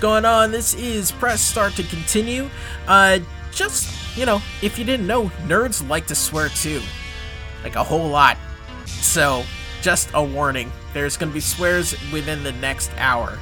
going on? This is Press Start to Continue. Uh, just, you know, if you didn't know, nerds like to swear too. Like a whole lot. So, just a warning there's gonna be swears within the next hour.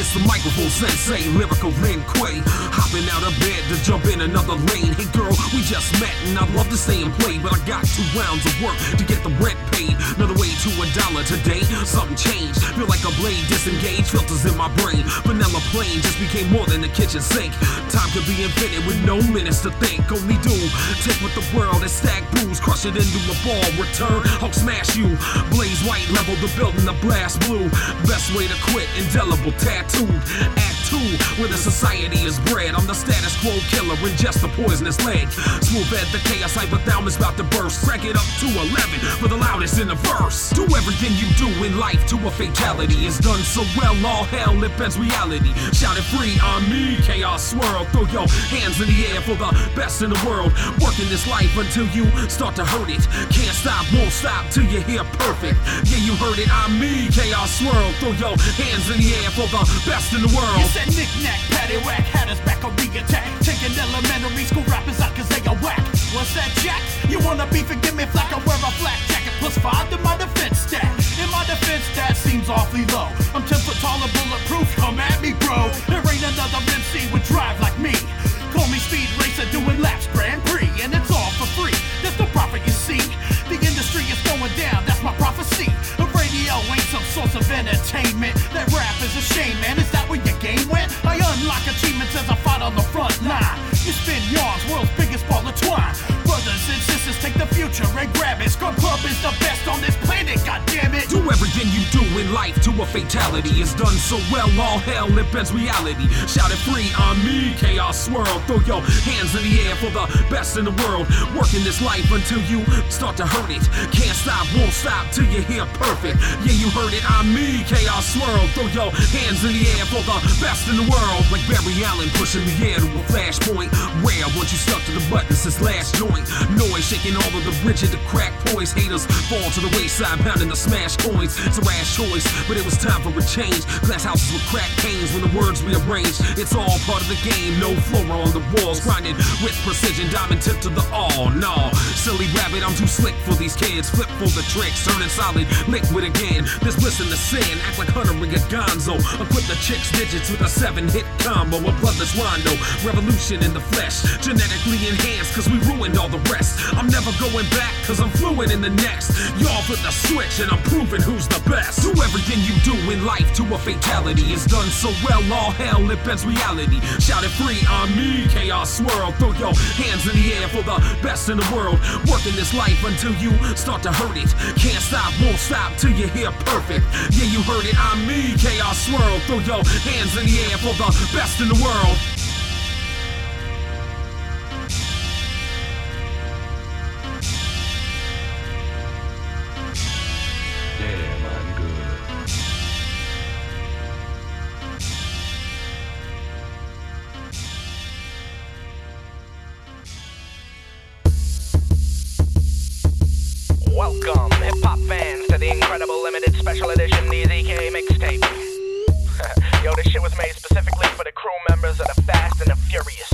It's the microphone sensei, lyrical Kuei. Hopping out of bed to jump in another lane. Hey girl, we just met and I'd love to stay and play, but I got two rounds of work to get the rent paid. Another way to a dollar today. Something changed. Feel like a blade disengaged. Filters in my brain. Vanilla plane just became more than a kitchen sink. Time could be infinite with no minutes to think. Only do take with the world and stack booze, crush it into a ball. Return, Hulk smash you. Blaze white, level the building, the blast blue. Best way to quit, indelible tattoo tattooed. Two, where the society is bred. I'm the status quo killer, ingest the poisonous leg. Smooth at the chaos hypothalamus about to burst. Crank it up to 11 for the loudest in the verse. Do everything you do in life to a fatality. It's done so well, all hell, it bends reality. Shout it free on me, chaos swirl. Throw your hands in the air for the best in the world. Working this life until you start to hurt it. Can't stop, won't stop till you hear perfect. Yeah, you heard it, I'm me, chaos swirl. Throw your hands in the air for the best in the world. Said knick-knack, paddywhack, us back on the attack. Taking elementary school rappers out cause they are whack. What's that, Jack? You wanna be forgive me, flack, I wear a flat jacket plus five to my defense stat. In my defense, that seems awfully low. I'm 10 foot tall and bulletproof, come at me, bro. There ain't another MC with drive like me. Call me Speed Racer doing laps Grand Prix, and it's all for free. That's the profit you see. The industry is going down, that's my prophecy. A radio ain't some source of entertainment. That rap is a shame, man. Is and grab it. Scrub everything you do in life to a fatality. It's done so well, all hell, it bends reality. Shout it free on me, chaos swirl. Throw your hands in the air for the best in the world. Working this life until you start to hurt it. Can't stop, won't stop till you hear perfect. Yeah, you heard it, I'm me, chaos swirl. Throw your hands in the air for the best in the world. Like Barry Allen pushing the air to a flashpoint. Rare once you stuck to the button since last joint. Noise shaking all of the bridges, the crack poise. Haters fall to the wayside, pounding the smash coins. It's a rash choice, but it was time for a change. Glass houses with crack panes when the words rearranged. It's all part of the game, no flora on the walls. Grinding with precision, diamond tip to the all. No, silly rabbit, I'm too slick for these kids. Flip for the tricks, turning solid, liquid again. This bliss in the sin, act like Hunter and Gonzo. Equip the chicks digits with a seven hit combo. A bloodless rondo, revolution in the flesh. Genetically enhanced, cause we ruined all the rest. I'm never going back, cause I'm fluent in the next. Y'all flip the switch, and I'm proving who's the best. Do everything you do in life to a fatality. It's done so well, all hell, it bends reality. Shout it free on me, chaos swirl. Throw your hands in the air for the best in the world. Working this life until you start to hurt it. Can't stop, won't stop till you hear perfect. Yeah, you heard it, I'm me, chaos swirl. Throw your hands in the air for the best in the world. Incredible limited special edition DZK mixtape. Yo, this shit was made specifically for the crew members of the Fast and the Furious.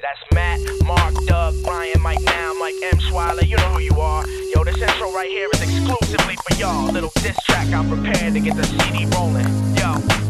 That's Matt, Mark, Doug, Brian, Mike Now, Mike M. Schweiler, you know who you are. Yo, this intro right here is exclusively for y'all. Little diss track I'm prepared to get the CD rolling. Yo.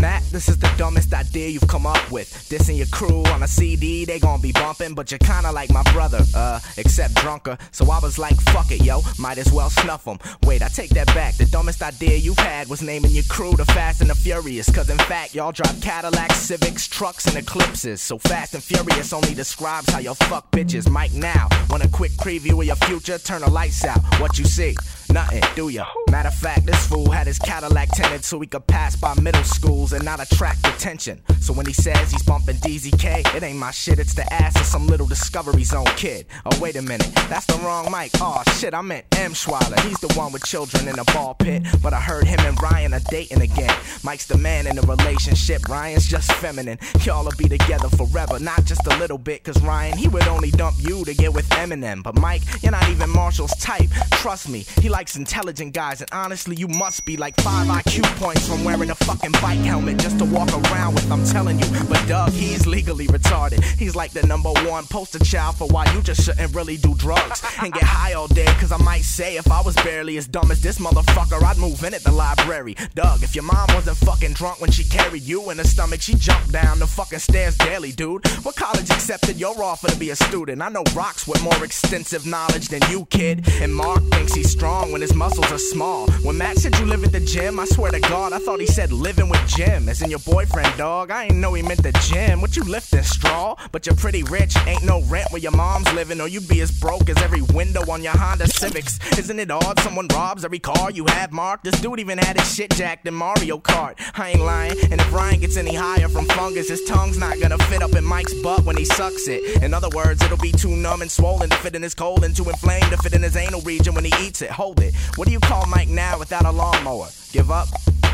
Matt, this is the dumbest idea you've come up with. This and your crew on a CD, they gon' be bumping, but you're kinda like my brother, uh, except drunker. So I was like, fuck it, yo, might as well snuff 'em. Wait, I take that back. The dumbest idea you've had was naming your crew the Fast and the Furious. Cause in fact, y'all drive Cadillacs, Civics, trucks, and Eclipses. So Fast and Furious only describes how y'all fuck bitches. Mike now, want a quick preview of your future? Turn the lights out. What you see? Nothing, do ya? Matter of fact, this fool had his Cadillac tinted so he could pass by middle schools and not attract attention. So when he says he's bumping DZK, it ain't my shit, it's the ass of some little Discovery Zone kid. Oh, wait a minute, that's the wrong mic. Oh shit, I meant M. Schweiler. He's the one with children in a ball pit, but I heard him and Ryan are dating again. Mike's the man in the relationship, Ryan's just feminine. Y'all'll be together forever, not just a little bit, cause Ryan, he would only dump you to get with Eminem. But Mike, you're not even Marshall's type. Trust me, he likes intelligent guys and honestly, you must be like five IQ points from wearing a fucking bike helmet just to walk around with. I'm telling you, but Doug, he's legally retarded. He's like the number one poster child for why you just shouldn't really do drugs and get high all day. Cause I might say, if I was barely as dumb as this motherfucker, I'd move in at the library. Doug, if your mom wasn't fucking drunk when she carried you in her stomach, she jumped down the fucking stairs daily, dude. What college accepted your offer to be a student? I know rocks with more extensive knowledge than you, kid. And Mark thinks he's strong when his muscles are small. When Matt said you live at the gym, I swear to God, I thought he said living with Jim, as in your boyfriend, dog. I ain't know he meant the gym. What you lifting, straw? But you're pretty rich, ain't no rent where your mom's living, or you'd be as broke as every window on your Honda Civics. Isn't it odd someone robs every car you have, Mark? This dude even had his shit jacked in Mario Kart. I ain't lying, and if Ryan gets any higher from fungus, his tongue's not gonna fit up in Mike's butt when he sucks it. In other words, it'll be too numb and swollen to fit in his colon, too inflamed to fit in his anal region when he eats it. Hold What do you call Mike now without a lawnmower? Give up?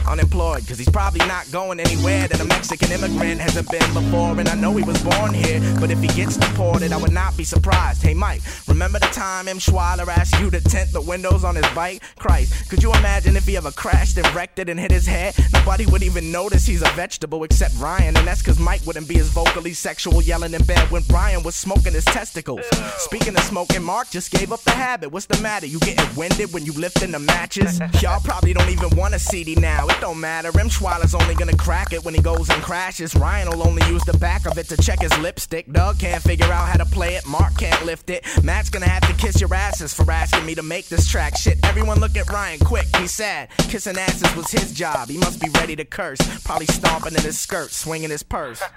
Unemployed, cause he's probably not going anywhere that a Mexican immigrant hasn't been before. And I know he was born here, but if he gets deported, I would not be surprised. Hey, Mike, remember the time M. Schwaller asked you to tint the windows on his bike? Christ, could you imagine if he ever crashed and wrecked it and hit his head? Nobody would even notice he's a vegetable except Ryan, and that's cause Mike wouldn't be as vocally sexual yelling in bed when Brian was smoking his testicles. Speaking of smoking, Mark just gave up the habit. What's the matter? You getting winded when you lifting the matches? Y'all probably don't even want a CD now. It don't matter. M. Schwaller's only gonna crack it when he goes and crashes. Ryan will only use the back of it to check his lipstick. Doug can't figure out how to play it. Mark can't lift it. Matt's gonna have to kiss your asses for asking me to make this track. Shit, everyone look at Ryan quick. He's sad. Kissing asses was his job. He must be ready to curse. Probably stomping in his skirt, swinging his purse.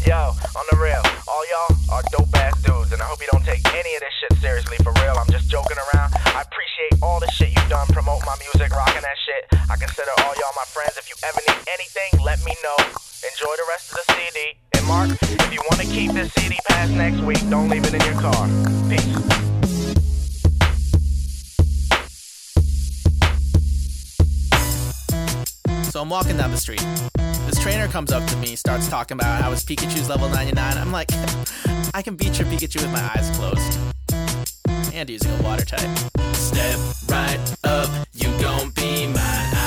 Yo, on the real, all y'all are dope ass dudes, and I hope you don't take any of this shit seriously for real. I'm just joking around. I appreciate all the shit you've done, promote my music, rocking that shit. I consider all y'all my friends. If you ever need anything, let me know. Enjoy the rest of the CD. And Mark, if you want to keep this CD past next week, don't leave it in your car. Peace. So I'm walking down the street. This trainer comes up to me, starts talking about how his Pikachu's level 99. I'm like, I can beat your Pikachu with my eyes closed. And using a water type. Step right up, you gon' be mine.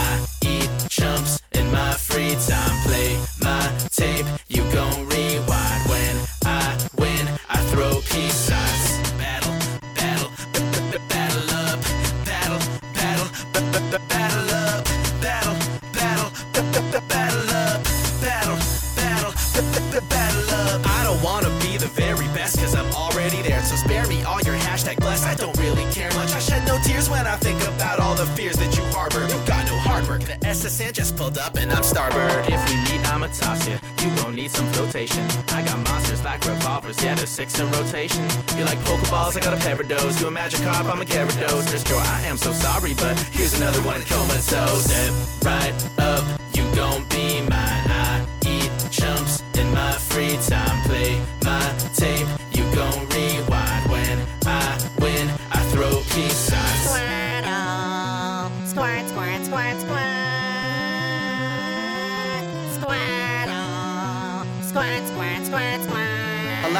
Work. Just pulled up and I'm starboard. If we meet, I'ma toss ya. You gon' need some flotation. I got monsters like revolvers, yeah, there's six in rotation. You like Pokeballs, I got a those. You a Magikarp, I'm a Gyarados. There's Joe, I am so sorry, but here's another one comatose. Step right up, you gon' be mine. I eat chumps in my free time. Play my tape, you gon' rewind. When I win, I throw peace signs.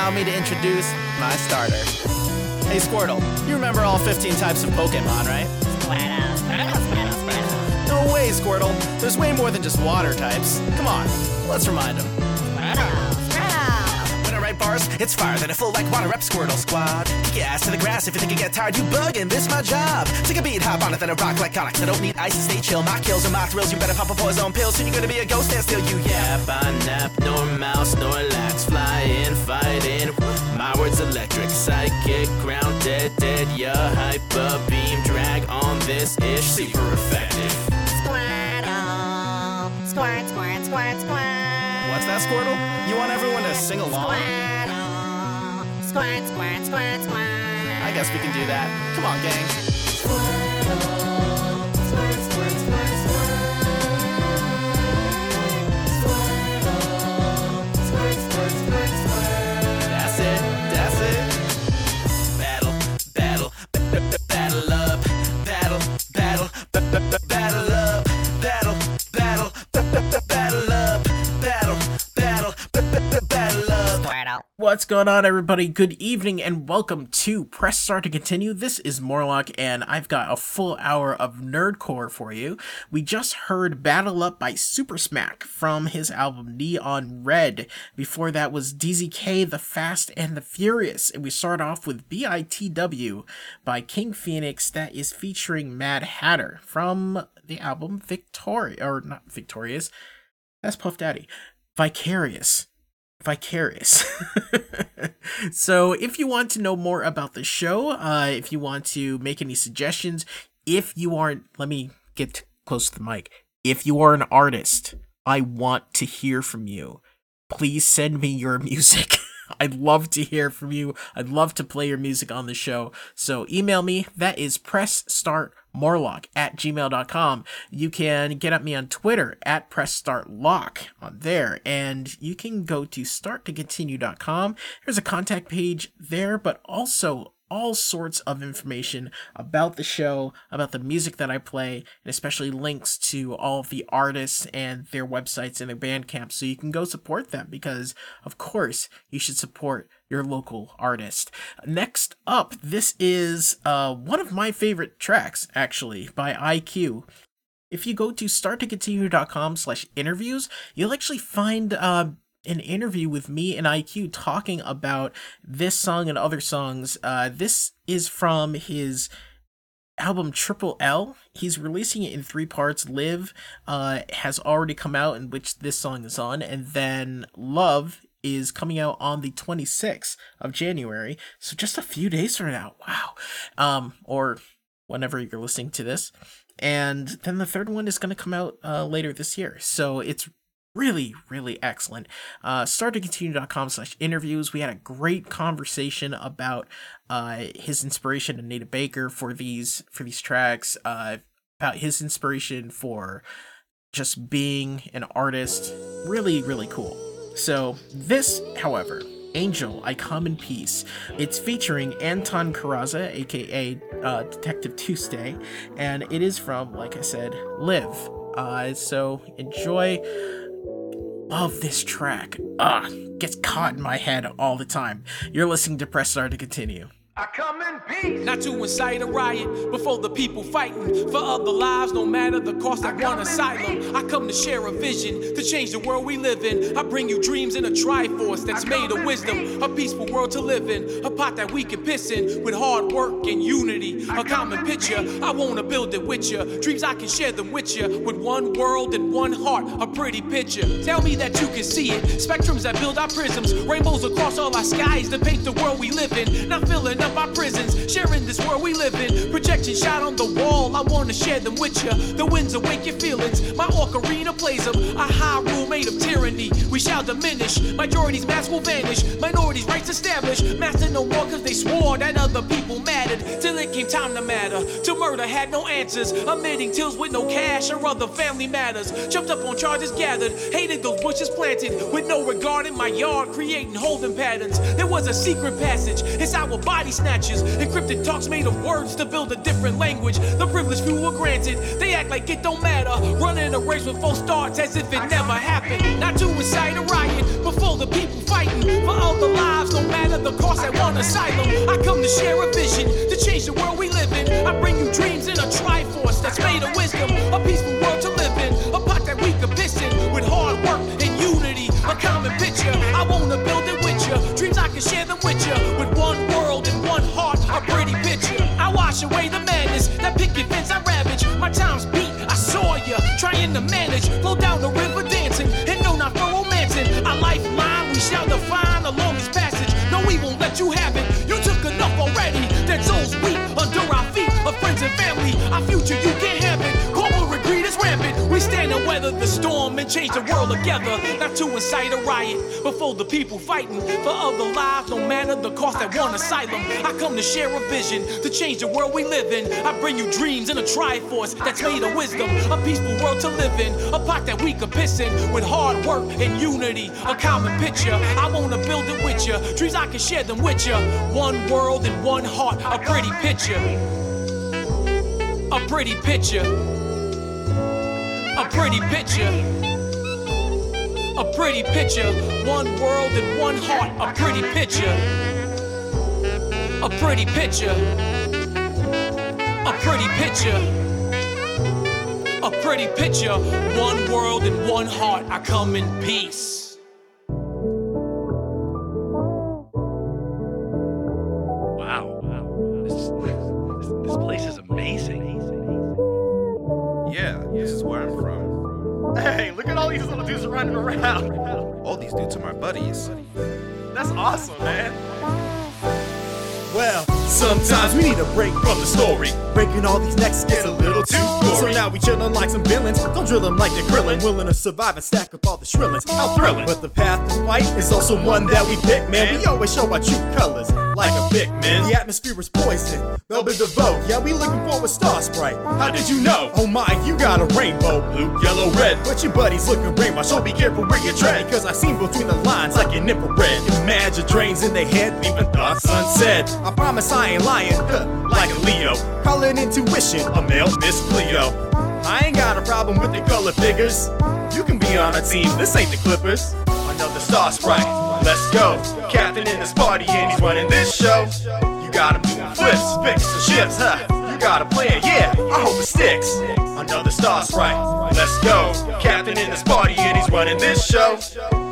Allow me to introduce my starter. Hey Squirtle, you remember all 15 types of Pokemon, right? No way, Squirtle. There's way more than just water types. Come on, let's remind them. Squirtle, bars, it's fire, then I flow like water rep Squirtle Squad. Kick your ass to the grass if you think you get tired, you buggin', this my job. Take a beat, hop on it, then I rock like Onix. I don't need ice to stay chill, my kills and my thrills. You better pop a poison pill, soon you're gonna be a ghost and steal you. Yeah, I nap, nor mouse, nor lax, flying, fighting. My words electric, psychic, grounded, dead, yeah, hyper beam, drag on this ish, super effective. Squirtle, squirt, squirt, squirt, squirt. What's that, Squirtle? You want everyone to sing along? Squirtle, squirt, squirt, squirt, squirt. I guess we can do that. Come on, gang. That's What's going on, everybody? Good evening and welcome to Press Start to Continue. This is Morlock, and I've got a full hour of nerdcore for you. We just heard Battle Up by Super Smack from his album Neon Red. Before that was DZK, The Fast and the Furious, and we start off with BITW by King Pheenix that is featuring Mad Hatter from the album Victoria, or not Victorious, that's Puff Daddy. Vicarious vicarious. so, if you want to know more about the show, uh, if you want to make any suggestions, if you aren't, let me get close to the mic. If you are an artist, I want to hear from you. Please send me your music. I'd love to hear from you. I'd love to play your music on the show. So email me. That is pressstartmorlock at gmail.com. You can get at me on Twitter at pressstartlock on there. And you can go to starttocontinue.com. There's a contact page there, but also all sorts of information about the show, about the music that I play, and especially links to all of the artists and their websites and their band camps so you can go support them because, of course, you should support your local artist. Next up, this is uh, one of my favorite tracks, actually, by EyeQ if you go to starttocontinue.com slash interviews you'll actually find uh, an interview with me and EyeQ talking about this song and other songs. Uh, this is from his album Triple L. He's releasing it in three parts. Live uh, has already come out, in which this song is on, and then Love is coming out on the 26th of January. So just a few days from now. Wow. Um, or whenever you're listening to this. And then the third one is going to come out uh, later this year. So it's really really excellent uh starttocontinue.com slash interviews we had a great conversation about uh his inspiration anita baker for these for these tracks uh about his inspiration for just being an artist really really cool so this however Angel, I Come in Peace. It's featuring Anton Corazza, aka uh, Detective Tuesday, and it is from, like I said, Live. Uh, so enjoy love this track. Ah, gets caught in my head all the time. You're listening to Press Start to continue. I come in peace. Not to incite a riot before the people fighting for other lives, no matter the cost. I, I want asylum. peace. I come to share a vision to change the world we live in. I bring you dreams in a triforce that's made of wisdom, peace. a peaceful world to live in, a pot that we can piss in with hard work and unity. I A common picture. peace. I wanna build it with you. Dreams I can share them with you with one world and one heart, a pretty picture. Tell me that you can see it. Spectrums that build our prisms, rainbows across all our skies to paint the world we live in. Not filling up our prisons, sharing this world we live in. Projection shot on the wall, I wanna share them with you. The winds awake your feelings, my ocarina plays them. A high rule made of tyranny, we shall diminish. Majority's mass will vanish, minorities' rights established. Master no more cause they swore that other people mattered. Till it came time to matter, to murder had no answers. Omitting tills with no cash or other family matters. Jumped up on charges gathered, hated those bushes planted. With no regard in my yard, creating holding patterns. There was a secret passage, it's our body snatchers. Encrypted talks made of words to build a different language. The privileged few were granted, they act like it don't matter. Running a race with false starts as if it never happened. Not to incite a riot before the people fighting for other lives, no matter the cost. I want asylum. I come to share a vision to change the world we live in. I bring you dreams in a triforce that's made of wisdom, a peaceful world to live in, a pot that we can piss in with hard work and unity, a common picture. I wanna build it with you. Dreams I can share them with you away the madness that picket fence I ravage. My time's beat, I saw you trying to manage. Flow down the river dancing, and no, not for romancing. A lifeline we shall define the longest passage. No, we won't let you have it. You took enough already. That souls weep under our feet of friends and family. Our future you weather the storm and change the world together. Not to incite a riot before the people fighting for other lives, no matter the cost that want asylum. I come to share a vision to change the world we live in. I bring you dreams and a triforce that's made of wisdom, a peaceful world to live in, a pot that we can piss in with hard work and unity, a common picture. I wanna build it with you, dreams I can share them with you. One world and one heart, a pretty picture. A pretty picture. A pretty picture. A pretty picture, one world and one heart. A pretty picture. A pretty picture. A pretty picture. A pretty picture, one world and one heart. I come in peace. Running around. All these dudes are my buddies. That's awesome, man. Well, sometimes we need a break from the story. Breaking all these necks gets a little too gory. So now we chillin' like some villains. Don't drill them like they're grillin'. Willing to survive and stack up all the shrillings. How thrilling. But the path to fight is also one that we pick, man. We always show our true colors like a big man. The atmosphere is poison. Velvet the vote. Yeah, we looking for a star sprite. How did you know? Oh my, you got a rainbow. Blue, yellow, red. But your buddies looking rainbow. So be careful where you tread. Cause I seen between the lines like an infrared. Imagine drains in their head, leaving thoughts unsaid. I promise I ain't lying, like a Leo. Call it intuition, a male Miss Cleo. I ain't got a problem with the color figures. You can be on a team, this ain't the Clippers. Another star sprite, let's go. Captain in this party and he's running this show. You got him doing flips, fix the shifts, huh? You got a plan, yeah, I hope it sticks. Another star sprite, let's go. Captain in this party and he's running this show.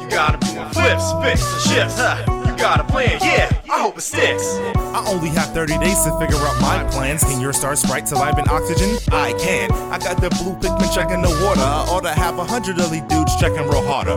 You got him doing flips, fix the shifts, huh? Got a plan, yeah, I hope it sticks. I only have 30 days to figure out my plans. Can your star sprite survive in oxygen? I can. I got the blue pigment checking the water. I ought to have a hundred of these dudes checking real harder.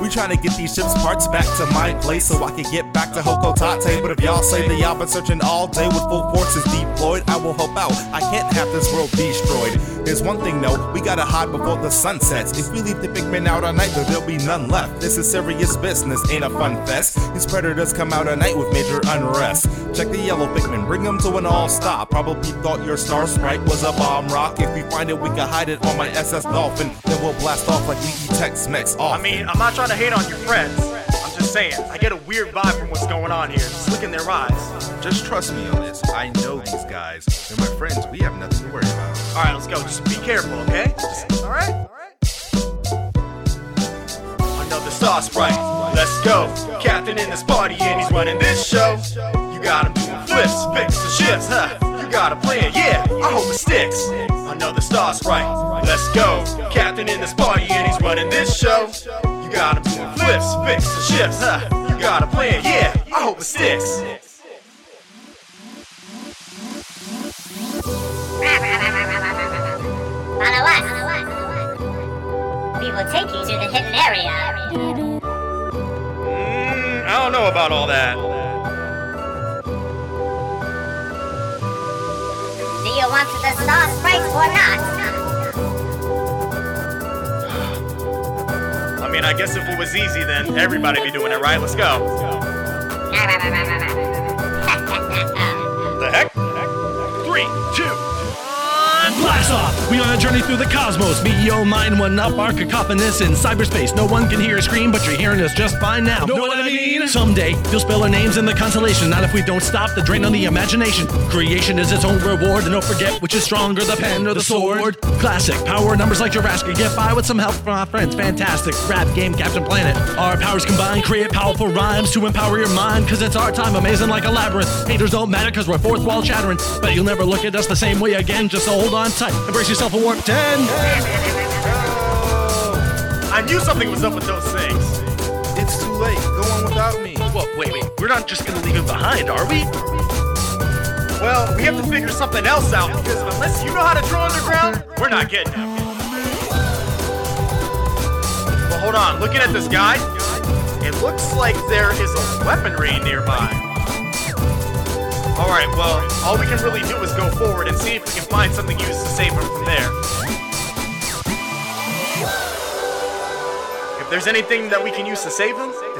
We trying to get these ships parts back to my place so I can get back to Hocotate. But if y'all say that y'all been searching all day with full forces deployed, I will help out. I can't have this world destroyed. There's one thing though, we gotta hide before the sun sets. If we leave the pigment out all night, there'll be none left. This is serious business, ain't a fun fest. These predators come out at night with major unrest. Check the yellow pigment, bring them to an all stop. Probably thought your star sprite was a bomb rock. If we find it, we can hide it on my SS Dolphin. Then we'll blast off like we eat Tex Mex off. I mean, I'm not trying to hate on your friends. I'm just saying, I get a weird vibe from what's going on here. Just look in their eyes. Just trust me on this. I know these guys. They're my friends. We have nothing to worry about. All right, let's go. Just be careful, okay? Just, all right? All right. Another star sprite. Let's go. Captain in this party and he's running this show. You got him doing flips, fix the shifts, huh? You got a plan, yeah. I hope it sticks. Another star sprite. Let's go. Captain in this party and he's running this show. You got him doing flips, fix the shifts, huh? You got a plan, yeah. I hope it sticks. Follow us. We will take you to the hidden area. Mm, I don't know about all that. Do you want the star sprite or not? Mean, I guess if it was easy, then everybody'd be doing it, right? Let's go. The heck? Three, two, Blast off! We on a journey through the cosmos. Me, yo, mine, one up, our cacophonous in cyberspace. No one can hear a scream, but you're hearing us just fine now. Know what I mean? Someday, you'll spell our names in the constellation. Not if we don't stop the drain on the imagination. Creation is its own reward, and don't forget which is stronger, the pen or the sword. Classic, power numbers like Jurassic. Get by with some help from our friends. Fantastic, rap game, Captain Planet. Our powers combine, create powerful rhymes to empower your mind, cause it's our time, amazing like a labyrinth. Haters don't matter, cause we're fourth wall chattering. But you'll never look at us the same way again, just so hold on tight. Embrace yourself a warp 10. I knew something was up with those things. Late. Go on without me. Whoa, wait, wait. We're not just gonna leave him behind, are we? Well, we have to figure something else out because unless you know how to drill underground, we're not getting out. Well, hold on. Looking at this guy, it looks like there is a weaponry nearby. All right. Well, all we can really do is go forward and see if we can find something used to save him from there. If there's anything that we can use to save him,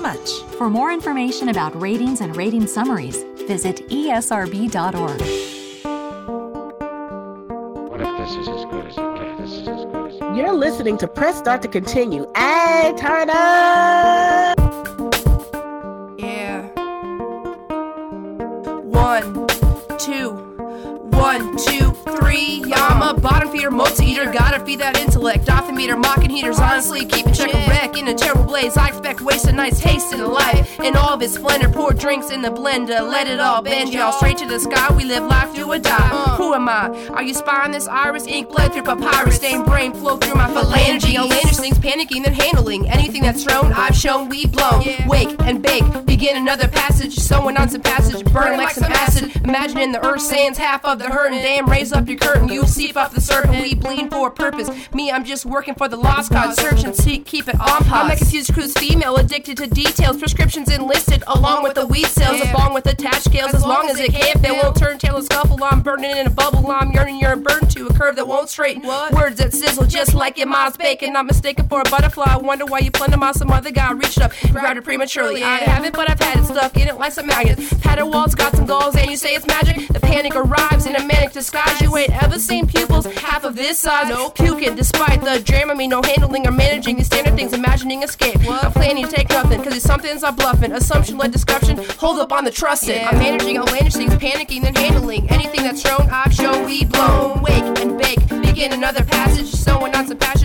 Much. For more information about ratings and rating summaries, visit esrb.org. What if this is as good as it gets? This is as good as it You're listening to Press Start to continue. Hey, turn up! Yeah. One, two, one, two, three. Yeah, I'm a bottom feeder, multi-eater. Gotta feed that intellect. Off the meter, mocking heaters. Honestly, keeping check a wreck in a terrible blaze. I expect waste a nice taste in life. And all of its splendor. Pour drinks in the blender. Let it all bend, y'all. Straight to the sky. We live life do or die. Uh. Who am I? Are you spying this iris? Ink bled through papyrus. Stained brain flow through my phalange. Outlandish things panicking, then handling. Anything that's thrown, I've shown, we blown. Wake and bake. Begin another passage. Someone on some passage. Burn like some acid. Imagining the earth sands half of the hurt and damn raise up your curtain. You seep off the serpent. We bleed for a purpose. Me, I'm just working for the lost cause. Search and seek, keep it on pause. I'm a confused cruise female, addicted to details. Prescriptions enlisted along with the weed sales, along with attached scales. As long as it can't fail, won't turn tail and scuffle. I'm burning in a bubble. I'm yearning, you're burned to a curve that won't straighten. Words that sizzle just like your mom's bacon. I'm mistaken for a butterfly. I wonder why you plunder my some other guy. Reached up, grabbed it prematurely. I haven't, but I've had it stuck in it like some maggots. Padded walls, got some goals, and you say it's magic. The panic arrives in a manic disguise. You ain't ever seen pupils half of this size. No puking, despite the dramamine, no handling or managing these standard things. Imagining escape. I'm planning to take nothing, cause these somethings are bluffing. Assumption led discussion, hold up on the trust trusted. I'm managing outlandish things, panicking, then handling anything that's thrown. I've shown we blown. Wake and bake, begin another passage. On some passions, burning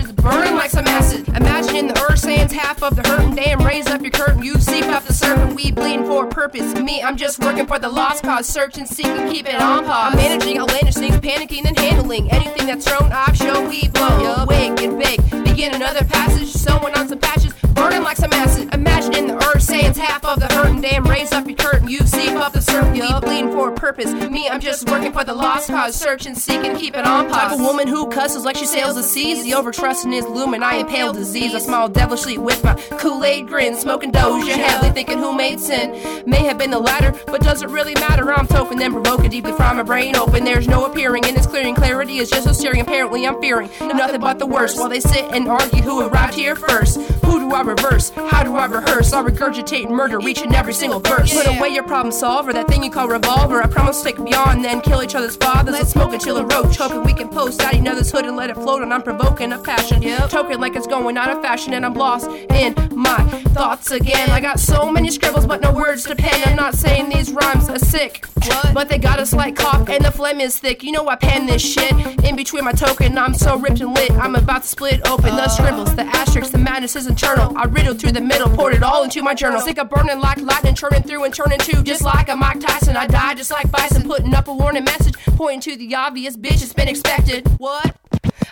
half of the hurting. Damn, raise up your curtain. You seep off the serpent. We bleeding for a purpose. Me, I'm just working for the lost cause. Search and seek and keep it on pause. I'm managing outlandish things, panicking and handling anything that's thrown. I've shown we blow. Wake and bake, begin another passage. Sowing on some patches, burning like some acid. Imagining the earth sands half of the hurting. Damn, raise up your curtain. You seep off the serpent. We bleeding for a purpose. Me, I'm just working for the lost cause. searching, seeking, seek and keep it on pause. Type of woman who cusses like she sails the seas. The overtrusting is looming. I impale disease. I smile devilishly with my Kool-Aid grin. Smoking Doja heavily thinking who made sin. May have been the latter, but does it really matter? I'm token then provoking deeply from my brain open. There's no appearing in this clearing. Clarity is just so staring. Apparently, I'm fearing nothing but the worst. While they sit and argue who arrived here first. Who do I reverse? How do I rehearse? I regurgitate murder, reaching every single verse. Put away your problem solver, that thing you call revolver. I promise it beyond, then kill each other's fathers. Let's smoke and chill a roach, hoping we can post out another's hood and let it float. And I'm provoking a passion, token like it's going out of fashion, and I'm lost in my thoughts again. I got so many scribbles, but no words to pen. I'm not saying these rhymes are sick, but they got a slight cough, and the phlegm is thick. You know I pen this shit in between my token. I'm so ripped and lit, I'm about to split open the uh. scribbles, the asterisks, the madness is internal. I riddled through the middle, poured it all into my journal. Sick of burning like lightning, churning through and turning to, just like a Mike Tyson. I died just like Bison, putting up a warning message, pointing to the obvious. Bitch, it's been expected. What?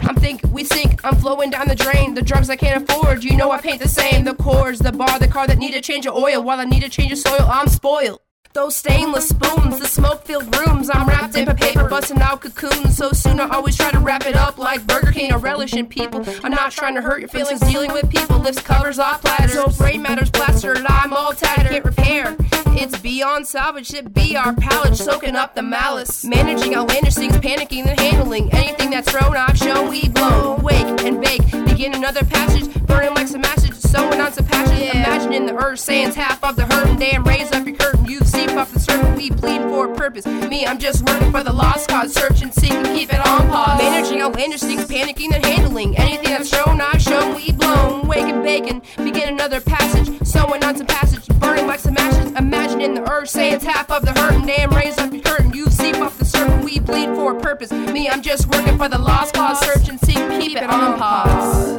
I'm thinking we sink, I'm flowing down the drain. The drugs I can't afford, you know I paint the same. The chords, the bar, the car that need a change of oil. While I need a change of soil, I'm spoiled. Those stainless spoons, the smoke filled rooms. I'm wrapped in paper, busting out cocoons. So soon I always try to wrap it up like Burger King or relish in people. I'm not trying to hurt your feelings, dealing with people. Lifts covers off platters. So brain matters plastered, I'm all tattered, can't repair. It's beyond salvage, it be our palate, soaking up the malice. Managing outlandish things, panicking and handling anything that's thrown. I've shown we blow, wake and bake. Begin another passage, burning like some acid, sowing on some passion. Imagining the earth sands half of the hurting. Damn, raise up your curtain, you seep off the serpent. We bleed for a purpose. Me, I'm just working for the lost cause. Search and seek and keep it on pause. Managing outlandish things, panicking and handling anything that's shown. I've shown we blown, wake and bacon. Begin another passage, sowing on some passage, burning like some ashes. Imagining the earth sands half of the hurting. Damn, raise up your curtain, you seep off the serpent. We bleed for a purpose. Me, I'm just working for the lost cause. Search and seek, keep it on pause.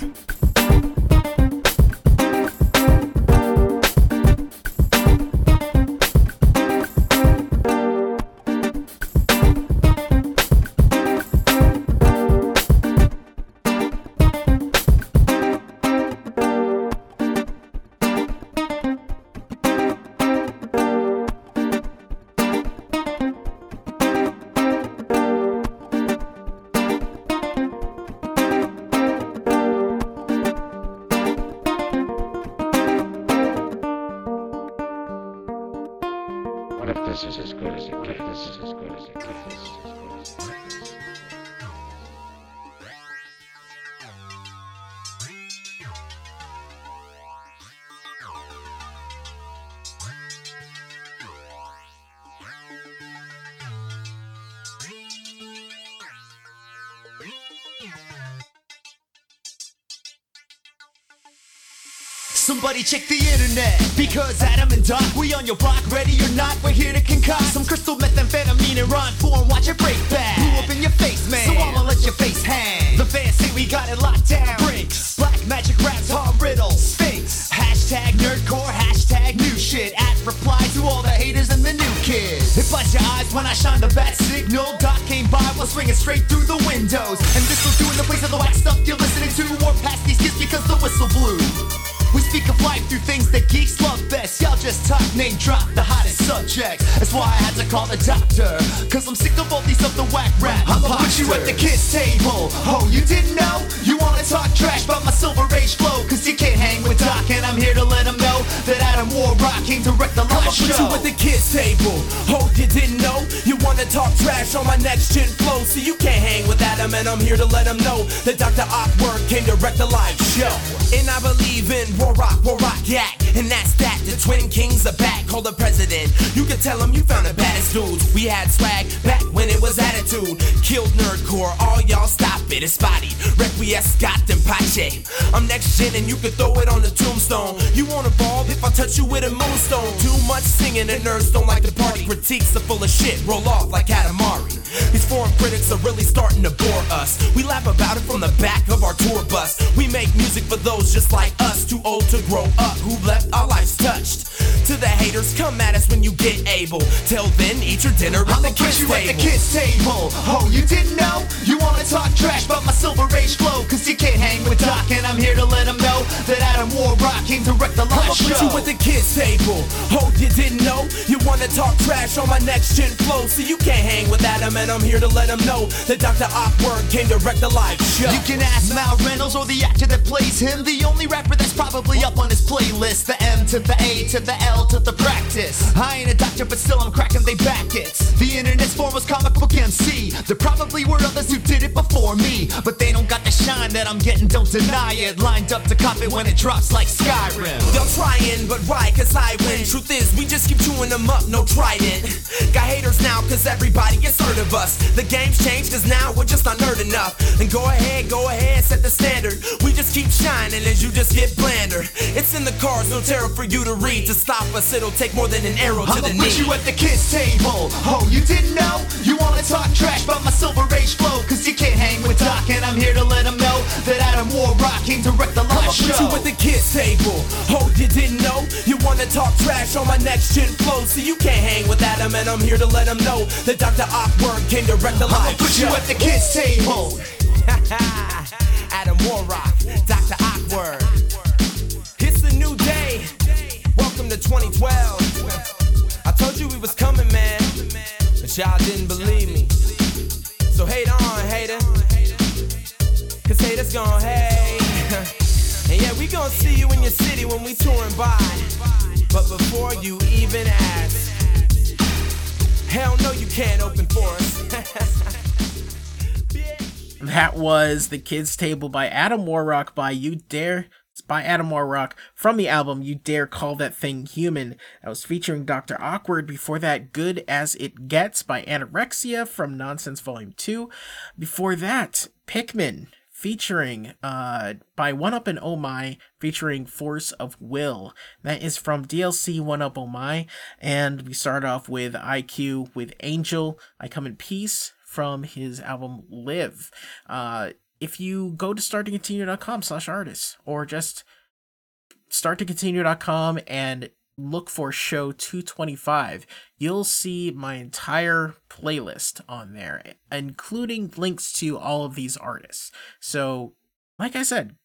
What Somebody check the internet because Adam and Doc, we on your block, ready or not, we're here to concoct some crystal methamphetamine in rhyme form. Watch it break back. Blew up in your face, man. So I'ma let your face hang. The fans say we got it locked down. Bricks, black magic raps, hard riddles, sphinx. Hashtag nerdcore, hashtag new shit. At reply to all the haters and the new kids. It busts your eyes when I shine the bat signal. Doc came by while swinging straight through the windows. And this was doing the place of the wax stuff you're listening to. Or past these kids because the whistle blew. Speak of life through things that geeks love best. Y'all just talk, name drop the hottest subjects. That's why I had to call the doctor. Cause I'm sick of all these other whack rap. I'ma put you at the kids' table. Oh, you didn't know? You wanna talk trash about my silver age flow? Cause you can't hang with Doc, and I'm here to let him know that Adam Warrock came to wreck the live show. you at the kids' table. Oh, you didn't know? You wanna talk trash on my next gen flow? so you can't hang with Adam, and I'm here to let him know that Dr. Awkward came to wreck the live show. And I believe in War Rock, War Rock Yak. And that's that. The twin kings are back. Call the president. You can tell him you found the baddest dudes. We had swag back when it was attitude. Killed nerdcore. All y'all stop it. It's spotty. Requiescat and Pache. I'm next gen and you can throw it on the tombstone. You wanna ball if I touch you with a moonstone. Too much singing and nerds don't like the party. Critiques are full of shit. Roll off like Katamari. These foreign critics are really starting to bore us. We laugh about it from the back of our tour bus. We make music for those just like us, too old to grow up, who left our lives touched. To the haters, come at us when you get able. Till then, eat your dinner at I'ma the kids' you table. at the kids' table. Oh, you didn't know? You wanna talk trash about my silver age flow? Cause you can't hang with Doc, and I'm here to came to wreck the live I'ma show. put you at the kids' table. Oh, you didn't know? You wanna talk trash on my next gen flow? So you can't hang with Adam, and I'm here to let him know that Dr. Awkward came to wreck the live show. You can ask Mal Reynolds or the actor that plays him. The only rapper that's probably up on his playlist. The M to the A to the L to the practice. I ain't a doctor, but still I'm cracking they back it. The internet's foremost comic book MC. There probably were others who did it before me. But they don't got the shine that I'm getting, don't deny it. Lined up to cop it when it drops like Skyrim. Y'all trying, but right, cause I win. Truth is, we just keep chewing them up, no trident. Got haters now, cause everybody gets heard of us. The game's changed, cause now we're just not nerd enough. And go ahead, go ahead, set the standard. We just keep shining as you just get blander. It's in the cards, no terror for you to read. To stop us, it'll take more than an arrow to I'ma the put knee. you at the kids' table. Oh, you didn't know? You wanna talk trash about my silver age flow? Cause you can't hang with Doc, and I'm here to let him know that Adam Warrock came to wreck the live I'ma show. put you at the kids' table. Oh, you didn't know? You wanna talk trash on my next gen flow? See, you can't hang with Adam, and I'm here to let him know that Dr. Awkward came to wreck the I'ma live put you at the kids' table. Adam Warrock, Dr. Awkward. It's a new day. Welcome to 2012. I told you we was coming, man, but y'all didn't believe me. So hate on, hater. Cause haters gon' hate. and yeah, we gon' see you in your city when we touring by. But before you even ask, hell no, you can't open for us. That was The Kids Table by Adam Warrock by You Dare by Adam Warrock from the album You Dare Call That Thing Human. That was featuring Dr. Awkward. Before that, Good As It Gets by Anna Rexia from Noncents Volume 2. Before that, Pikmin featuring uh by 1-UP and Oh My featuring Force of Will. That is from DLC One Up Oh My. And we start off with EyeQ with Angel. I Come in Peace from his album Live. Uh, if you go to starttocontinue.com slash artists or just starttocontinue.com and look for show 225, you'll see my entire playlist on there, including links to all of these artists. So, like I said,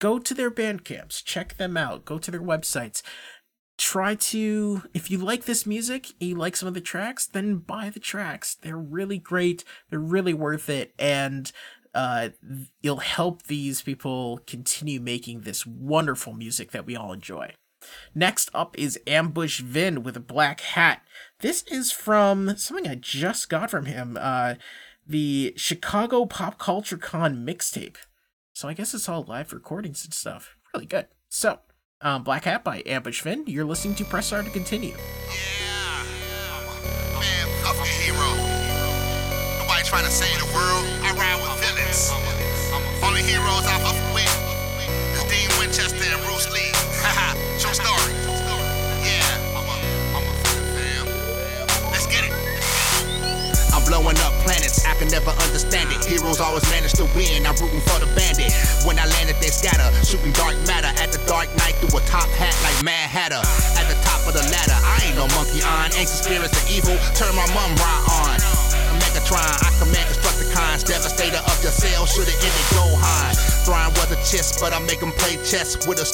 go to their bandcamps, check them out, go to their websites. Try to if you like this music you like some of the tracks then buy the tracks. They're really great. They're really worth it. And uh you'll help these people continue making this wonderful music that we all enjoy next up is ambush vin with a black hat this is from something i just got from him uh the chicago pop culture con mixtape so i guess it's all live recordings and stuff really good so um, Black Hat by Ambush Vin. You're listening to Press Start to continue. Yeah. Man, fuck a hero. Nobody trying to save the world. I ride with villains. Only heroes I fuck with blowing up planets, I can never understand it. Heroes always manage to win, I'm rooting for the bandit. When I landed, they scatter, shooting dark matter at the dark night through a top hat like Mad Hatter. At the top of the ladder, I ain't no monkey on. Ancient spirits of evil, turn my mum right on. Megatron, I command Constructicons, devastator of your cell, should it ended Gohan. Thrawn was a chess, but I make him play chess with a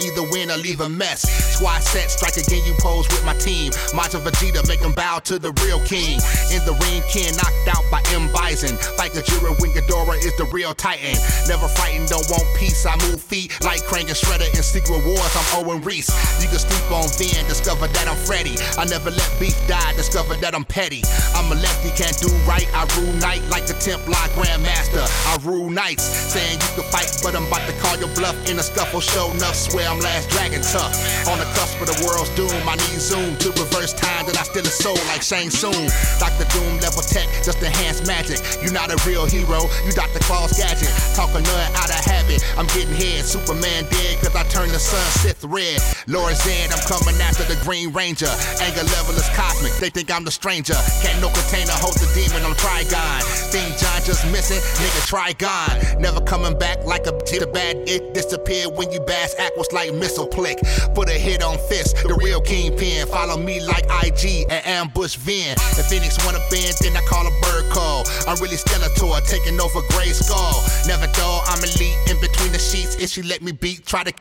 Either win or leave a mess. Squad set, strike again, you pose with my team. Majin Vegeta, make them bow to the real king. In the ring, Ken knocked out by M. Bison. Fight Gojira when Ghidorah is the real titan. Never frightened, don't want peace. I move feet like Krang and Shredder in Secret Wars. I'm Owen Reese. You can sleep on Vin, discover that I'm Freddy. I never let beef die, discover that I'm petty. I'm a lefty, can't do right. I rule night like the Templar Grandmaster. I rule nights, saying you can fight, but I'm about to call your bluff in a scuffle. Show enough, swear I'm last dragon tough. On the cusp of the world's doom, I need zoom to reverse time that I still a soul like Shang Tsung. Dr. Doom level tech, just enhanced magic. You're not a real hero, you Dr. Claw's gadget. Talking none out of habit, I'm getting head. Superman dead, cause I turned the sun Sith red. Lord Zed, I'm coming after the Green Ranger. Anger level is cosmic, they think I'm the stranger. Can't no container hold the demon, I'm Trigon. Thing John just missing, nigga Trigon. Never coming back like a the bad it disappeared when you bass act was like missile plick. Put a hit on fist, the real kingpin. Follow me like IG and ambush Vin. If Phoenix wanna bend, then I call a bird call. I'm really Skeletor, taking over Gray Skull. Never dull, I'm elite in between the sheets. If she let me beat, try to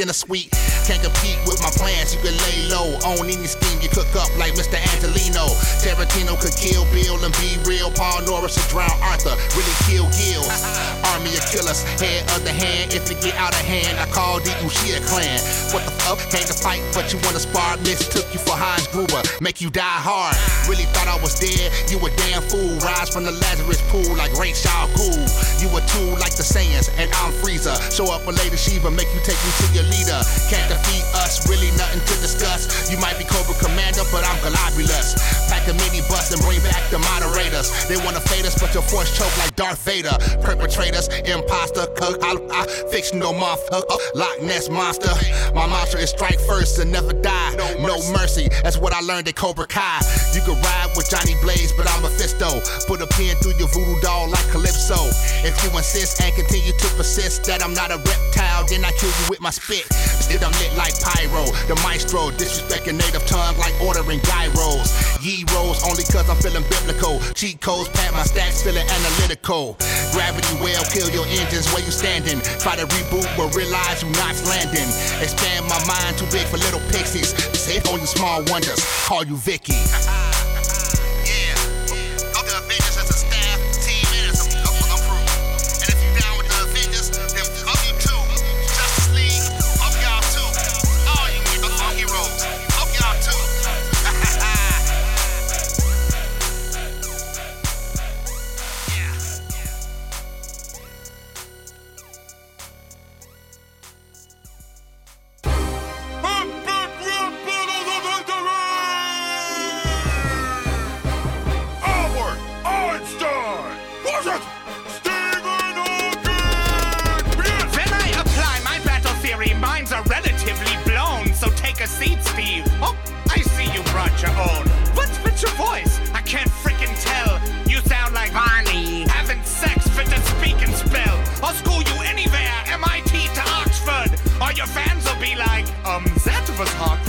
in a suite. Can't compete with my plans, you can lay low. On any scheme you cook up like Mr. Angelino. Tarantino could kill Bill and be real. Paul Norris would drown Arthur, really kill Gil. Army of killers, head of the hand. If it get out of hand, I call the Uchiha clan. What the fuck? Came to fight, but you wanna spar. Mistook you for Hans Gruber, make you die hard. Really thought I was dead, you a damn fool. Rise from the Lazarus pool like Ra's al Ghul. You a tool like the Saiyans, and I'm Frieza. Show up a Lady Shiva, make you take me to your leader. Can't defeat us, really nothing to discuss. You might be Cobra Commander, but I'm Globulus. Pack a mini bus and bring back the moderators. They wanna fade us, but your force choke like Darth Vader. Perpetrators, imposter, cook, I, I, fictional motherfucker, Loch Ness monster. My mantra is strike first and never die. No mercy, that's what I learned at Cobra Kai. You can ride with Johnny Blaze, but I'm Mephisto. Put a pin through your voodoo doll like Calypso. If you insist and continue to persist that I'm not a reptile, then I kill you with my spit. Still I'm lit like pyro, the maestro, disrespecting native tongue like ordering gyros. Ye rolls only cause I'm feeling biblical. Cheat codes, pat my stacks, feeling analytical. Gravity well, kill your engines where you standing. Try to reboot, but realize you're not landing. Expand my mind, too big for little pixies. Safe on you small wonders, call you Vicky. Silver's Hawk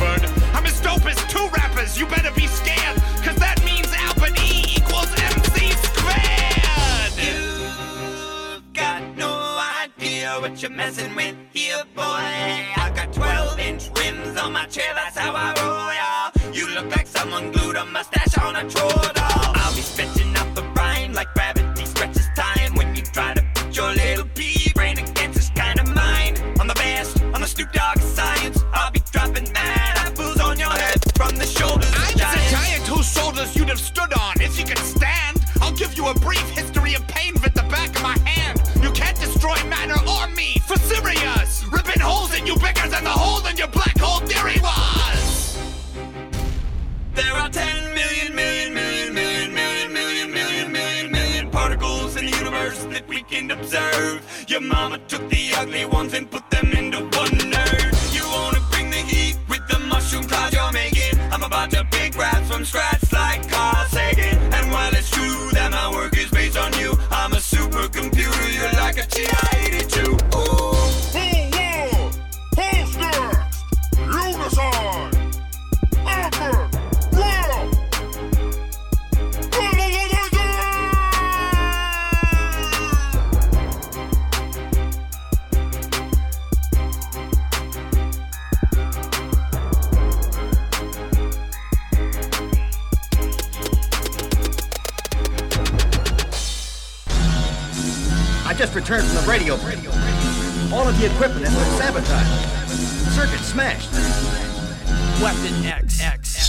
just returned from the radio break. All of the equipment has been sabotaged. Circuit smashed. Weapon X. X.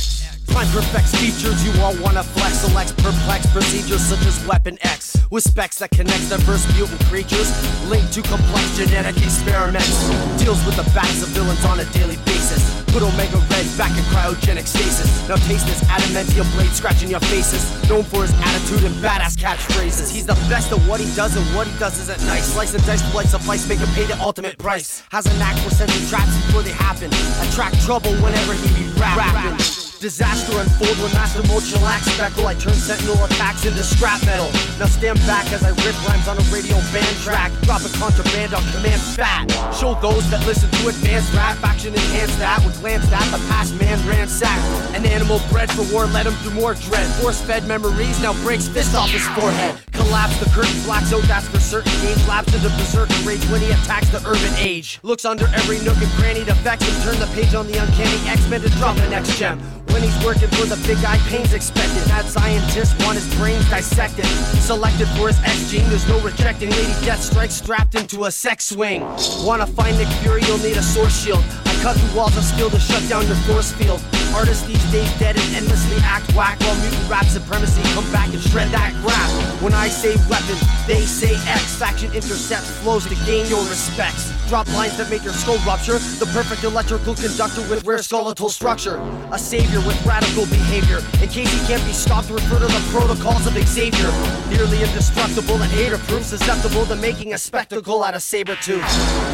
Prime perfects features you all wanna flex. Selects perplex procedures such as Weapon X. With specs that connects diverse mutant creatures. Linked to complex genetic experiments. Deals with the backs of villains on a daily basis. Put Omega Red back in cryogenic stasis. Now taste this adamantium blade scratching your faces. Known for his attitude and badass catchphrases. He's the best at what he does, and what he does isn't nice. Slice and dice blood suffice, make him pay the ultimate price. Has a knack for sending traps before they happen. Attract trouble whenever he be rap- rapping. Disaster unfold when Master Mode shellac speckle. I turn sentinel attacks into scrap metal. Now stand back as I rip rhymes on a radio band track. Dropping contraband on command fat. Show those that listen to advanced rap action enhance that with glance at the past man ransacked. An animal bred for war led him through more dread. Force fed memories now breaks fist off his forehead. Collapse the curtain blacks out that's for certain. Games lapse into berserker rage when he attacks the urban age. Looks under every nook and cranny to vex and turn the page on the uncanny X-Men to drop the next gem. When he's working for the big guy, pain's expected. Mad scientists want his brains dissected. Selected for his X gene, there's no rejecting. Lady Death strikes strapped into a sex swing. Wanna find Nick Fury, you'll need a source shield. Cut through walls of steel to shut down your force field. Artists these days dead and endlessly act whack while mutant rap supremacy come back and shred that crap. When I say weapon, they say X. Faction intercepts flows to gain your respects. Drop lines that make your skull rupture. The perfect electrical conductor with rare skeletal structure. A savior with radical behavior. In case he can't be stopped, refer to the protocols of Xavier. Nearly indestructible and hater proof, susceptible to making a spectacle out of saber tooth.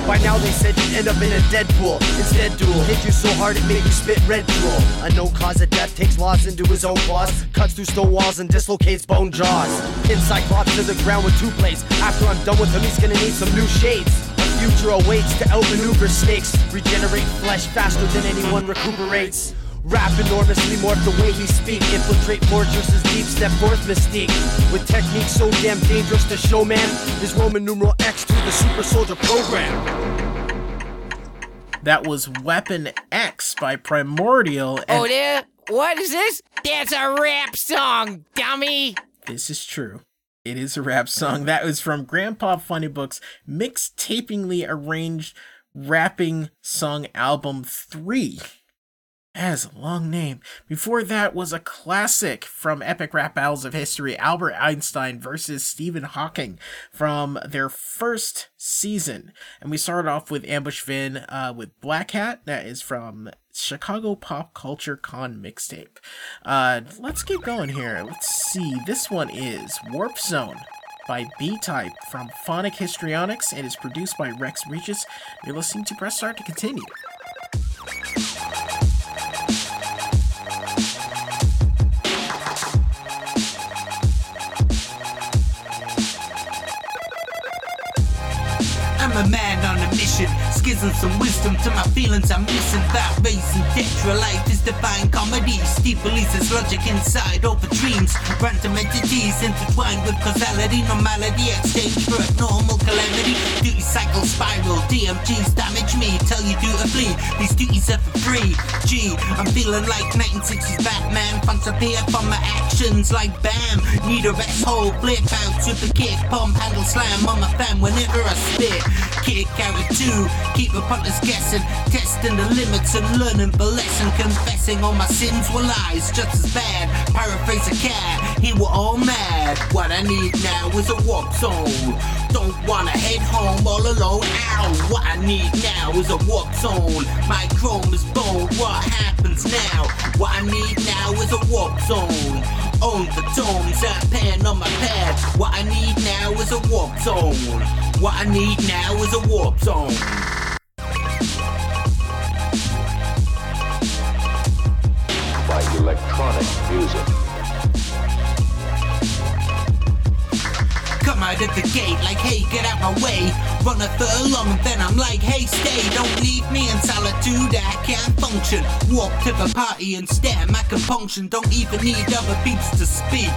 By now they said you'd end up in a Deadpool. Instead, duel hit you so hard it made you spit red drool. A no cause of death takes laws into his own claws, cuts through stone walls and dislocates bone jaws. Pin Cyclops to the ground with two blades. After I'm done with him, he's gonna need some new shades. A future awaits to outmaneuver snakes, regenerate flesh faster than anyone recuperates. Rap enormously morph the way he speak, infiltrate fortresses deep, step forth mystique. With techniques so damn dangerous to show man, his Roman numeral X to the super soldier program. That was Weapon X by Primordial. Oh, there? What is this? That's a rap song, dummy. This is true. It is a rap song. That was from Grandpa Funnybook's mixtapingly arranged rapping song album 3. Has a long name. Before that was a classic from Epic Rap Battles of History, Albert Einstein versus Stephen Hawking from their first season. And we started off with Ambush Vin uh, with Black Hat. That is from Chicago Pop Culture Con mixtape. Uh, let's keep going here. Let's see. This one is Warp Zone by B-Type from Phonic Histrionics and is produced by Rex Regis. You're listening to Press Start to continue. I'm a man mission, schism some wisdom to my feelings I'm missing. That raising tetra life is divine comedy. Steve releases logic inside over dreams. Random entities intertwined with causality, normality, exchange for abnormal calamity. Duty cycle spiral, DMGs damage me, tell you flee. These duties are for free. G, I'm feeling like 1960s Batman. Punch appear from my actions like bam. Need a rest hole, flip out, to the kick, pump, handle slam on my fam whenever I spit. Kick out too, keep the punters guessing, testing the limits and learning the lesson. Confessing all my sins were lies, just as bad. Paraphrase a cat, he were all mad. What I need now is a warp zone. Don't wanna head home all alone. Ow, what I need now is a warp zone. My chrome is bone, what happens now? What I need now is a warp zone. Own the domes, a pen on my pad. What I need now is a warp zone. What I need now is a warp zone. Electronic music. Come out at the gate like, hey, get out my way. Run a furlong and then I'm like, hey, stay, don't leave me in solitude. I can't function. Walk to the party and stare my compunction. Don't even need other peeps to speak.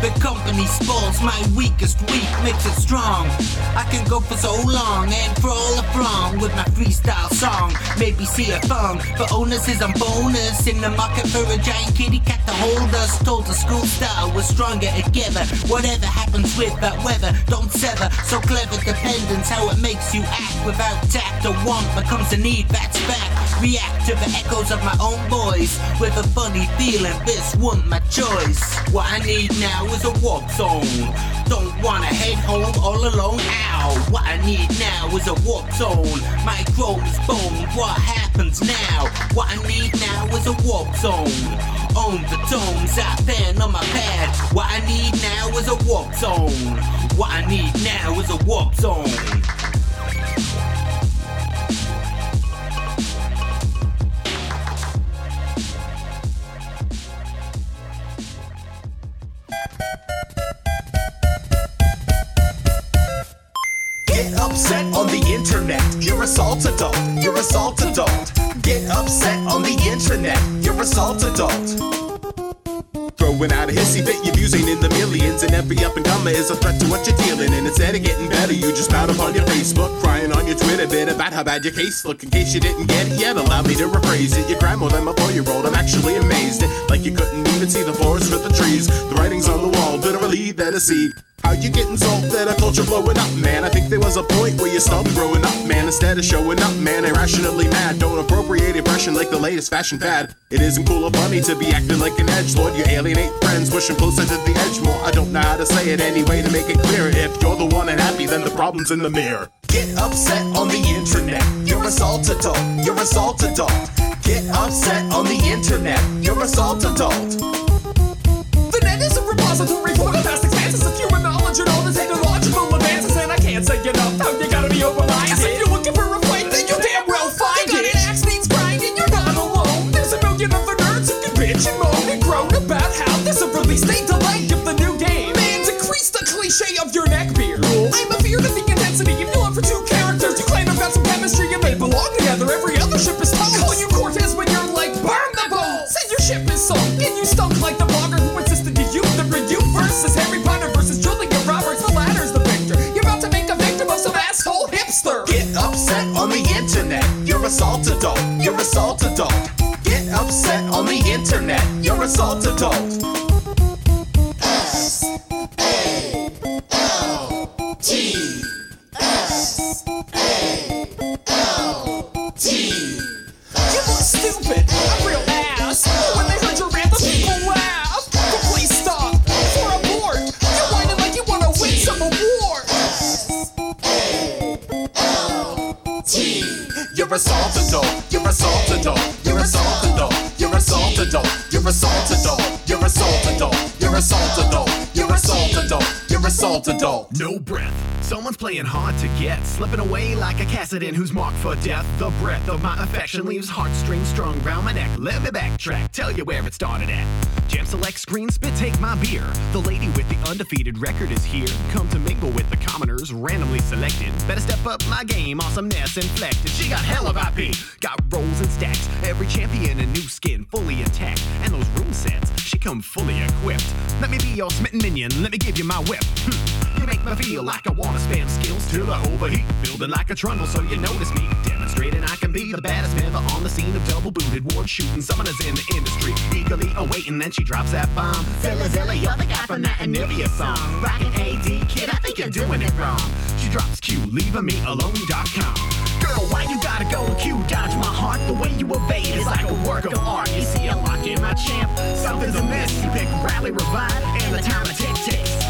The company spoils my weakest week, makes it strong. I can go for so long and for all of wrong with my freestyle song. Maybe see a thong owners is a bonus in the market for a giant kitty cat to hold us. Told the school style we're stronger together. Whatever happens with that weather, don't sever. So clever dependence, how it makes you act without tact. A want becomes a need, that's back. React to the echoes of my own voice with a funny feeling. This wasn't my choice. What I need now is a walk zone. Don't wanna head home all alone. Ow. What I need now is a walk zone. My chrome's bone. What happens now? What I need now is a walk zone. On the domes, I pen on my pad. What I need now is a walk zone. What I need now is a walk zone. Get upset on the internet. You're a salt adult. You're a salt adult. Get upset salt adult. Throwing out a hissy fit, your views ain't in the millions, and every up and comer is a threat to what you're dealing. And instead of getting better, you just pout up on your Facebook, crying on your Twitter bit about how bad your case look. In case you didn't get it yet, allow me to rephrase it. You cry more than my four-year-old. I'm actually amazed, like you couldn't even see the forest for the trees. The writing's on the wall, literally there to see. How you getting salt that a culture blowing up, man? I think there was a point where you stopped growing up, man. Instead of showing up, man, irrationally mad. Don't appropriate impression like the latest fashion fad. It isn't cool or funny to be acting like an edge lord. You alienate friends, pushing closer to the edge more. I don't know how to say it anyway to make it clear. If you're the one unhappy, then the problem's in the mirror. Get upset on the internet. You're a salt adult. You're a salt adult. Get upset on the internet. You're a salt adult. The net is a repository for advances, and I can't say enough how you gotta be open-minded. Yes, if you're looking for a fight, then you damn well find you it. An axe needs grinding, you're not alone. There's a million other nerds who can bitch and moan and groan about how there's a release date delay of the new game. Man, decrease the cliche of your neck beard. I'm a fear to the intensity of your love for two characters. You claim got some chemistry and they belong together. Every other ship is toast. Call you Cortez when you're like, burn the boat. Said your ship is sunk and you stunk like the blogger who insisted to you. The review versus Harry a salt adult. You're a salt adult. Get upset on the internet. You're a salt adult. adult. adult. No breath. Someone's playing hard to get, slipping away like a Kassadin who's marked for death. The breath of my affection leaves heartstrings strung round my neck. Let me backtrack, tell you where it started at. Jam select screen spit, take my beer. The lady with the undefeated record is here. Come to mingle with the commoners, randomly selected. Better step up my game, awesomeness inflected. She got hell of IP, got rolls and stacks. Every champion a new skin, fully intact. And those room sets, she come fully equipped. Let me be your smitten minion, let me give you my whip. Hmm. You make me feel like I wanna spam skills till I overheat. Building like a trundle so you notice me. Demonstrating I can be the baddest member on the scene of double booted ward shooting. Summoners in the industry, eagerly awaiting, then she drops that bomb. Zilla Zilla, you're the guy from that Anivia song. Rockin' AD, kid, I think you're doing it wrong. She drops Q, leaving me alone.com. Girl, why you gotta go Q? Dodge my heart, the way you evade is like a work of art. You see a lock in my champ, something's amiss. You pick rally, revive, and the time to tick.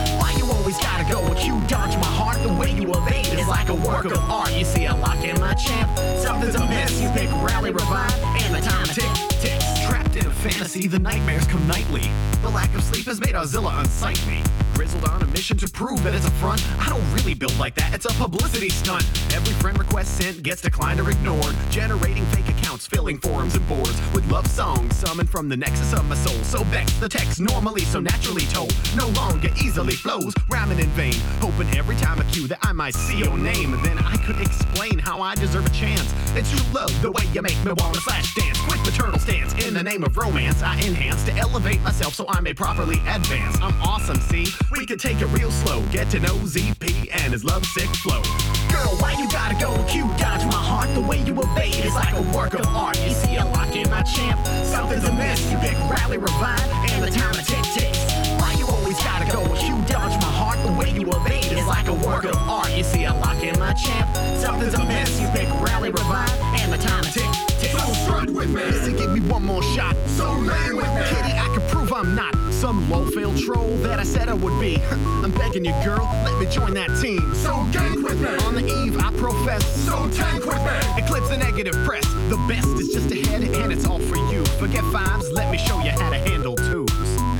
Work of art. You see a lock in my champ, something's amiss. You pick rally, revive, and the time tick ticks. Trapped in a fantasy, the nightmares come nightly. The lack of sleep has made Ozilla unsightly. Grizzled on a mission to prove that it's a front. I don't really build like that, it's a publicity stunt. Every friend request sent gets declined or ignored. Generating fake accounts, filling forums and boards with love songs summoned from the nexus of my soul. So vexed, the text normally so naturally told no longer easily flows, rhyming in vain. Hoping every time I queue that I might see your name, then I could explain how I deserve a chance. It's true love, the way you make me wanna slash dance. Quick maternal stance in the name of romance. I enhance to elevate myself so I may properly advance. I'm awesome, see? We could take it real slow. Get to know ZP and his lovesick flow. Girl, why you gotta go cute? Dodge my heart. The way you evade is like a work of art. You see, I lock in my champ. Something's amiss. You pick rally, revive, and the time tick ticks. Why you always gotta go cute? Dodge my heart. The way you evade is like a work of art. You see, I lock in my champ. Something's amiss. You pick rally, revive, and the time tick ticks. So strut with me. So give me one more shot. So lay with me. Kitty, I can prove I'm not some low-failed troll that I said I would be. I'm begging you, girl, let me join that team. So gang with me. On the eve, I profess. So tank with me. Eclipse the negative press. The best is just ahead, and it's all for you. Forget fives, let me show you how to handle twos.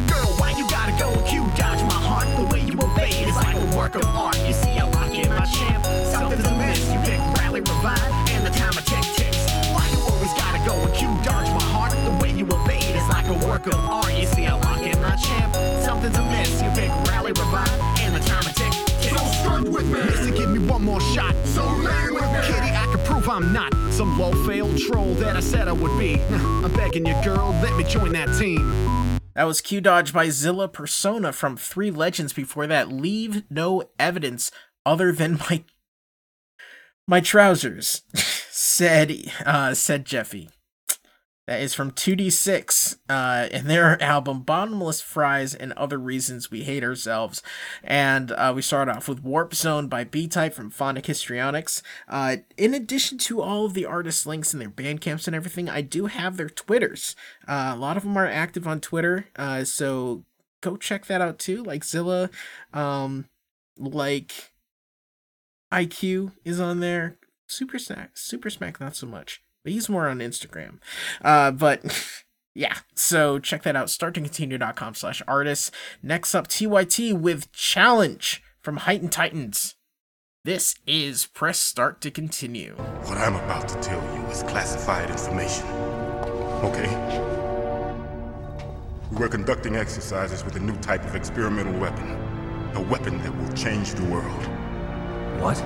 Girl, why you gotta go cute? Dodge my heart. The way you evade is like a work of art. You see, I lock in my champ. Something's amiss. You pick rally, revive, and the time of tick ticks. Why you always gotta go cute? Dodge my heart. The way you evade is like a work of art. You see, I my champ. Something's amiss. You pick rally, revive, and the time of tick. So strut with me. Listen, give me one more shot. So lay with me. Kitty, I can prove I'm not some low-failed troll that I said I would be. I'm begging you, girl, let me join that team. That was Q Dodge by Zilla Persona from Three Legends. Before that, Leave No Evidence Other Than My My Trousers, said uh, said Jeffy. That is from 2D6 uh, in their album Bottomless Fries and Other Reasons We Hate Ourselves. And uh, we start off with Warp Zone by B Type from Phonic Histrionics. Uh, in addition to all of the artist links and their band camps and everything, I do have their Twitters. Uh, a lot of them are active on Twitter, uh, so go check that out too. Like Zilla, um, like EyeQ is on there. Super Smack, Super Smack, not so much. But he's more on Instagram. Uh, but yeah, so check that out. Starttocontinue.com slash artists. Next up, TYT with Challenge from Heightened Titans. This is Press Start to Continue. What I'm about to tell you is classified information. Okay? We were conducting exercises with a new type of experimental weapon. A weapon that will change the world. What?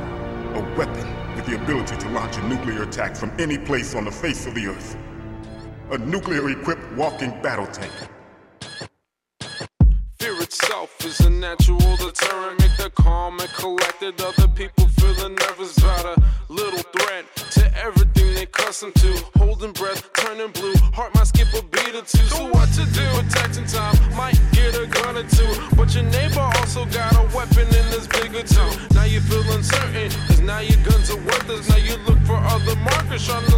A weapon with the ability to launch a nuclear attack from any place on the face of the Earth. A nuclear-equipped walking battle tank. Fear itself is a natural deterrent. Make the calm and collected. Other people feeling nervous about a little threat to everything they accustomed to. Holding breath, turning blue. Heart might skip a beat or two. So what to do? Protecting time might get a gun or two. But your neighbor also got a weapon and is bigger too. Now you feel uncertain. Cause now your guns are worthless. Now you look for other markers. Trying to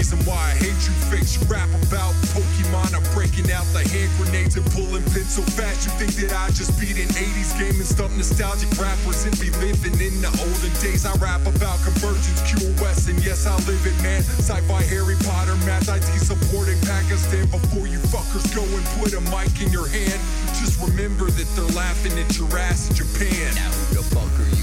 reason why I hate you fakes. You rap about Pokemon, I'm breaking out the hand grenades and pulling pins so fast. You think that I just beat an 80s game and stuff nostalgic rappers and be living in the olden days. I rap about convergence, QoS, and yes, I live it, man. Sci fi, Harry Potter, math, IT supporting Pakistan. Before you fuckers go and put a mic in your hand, just remember that they're laughing at your ass in Japan. Now, who the fuck are you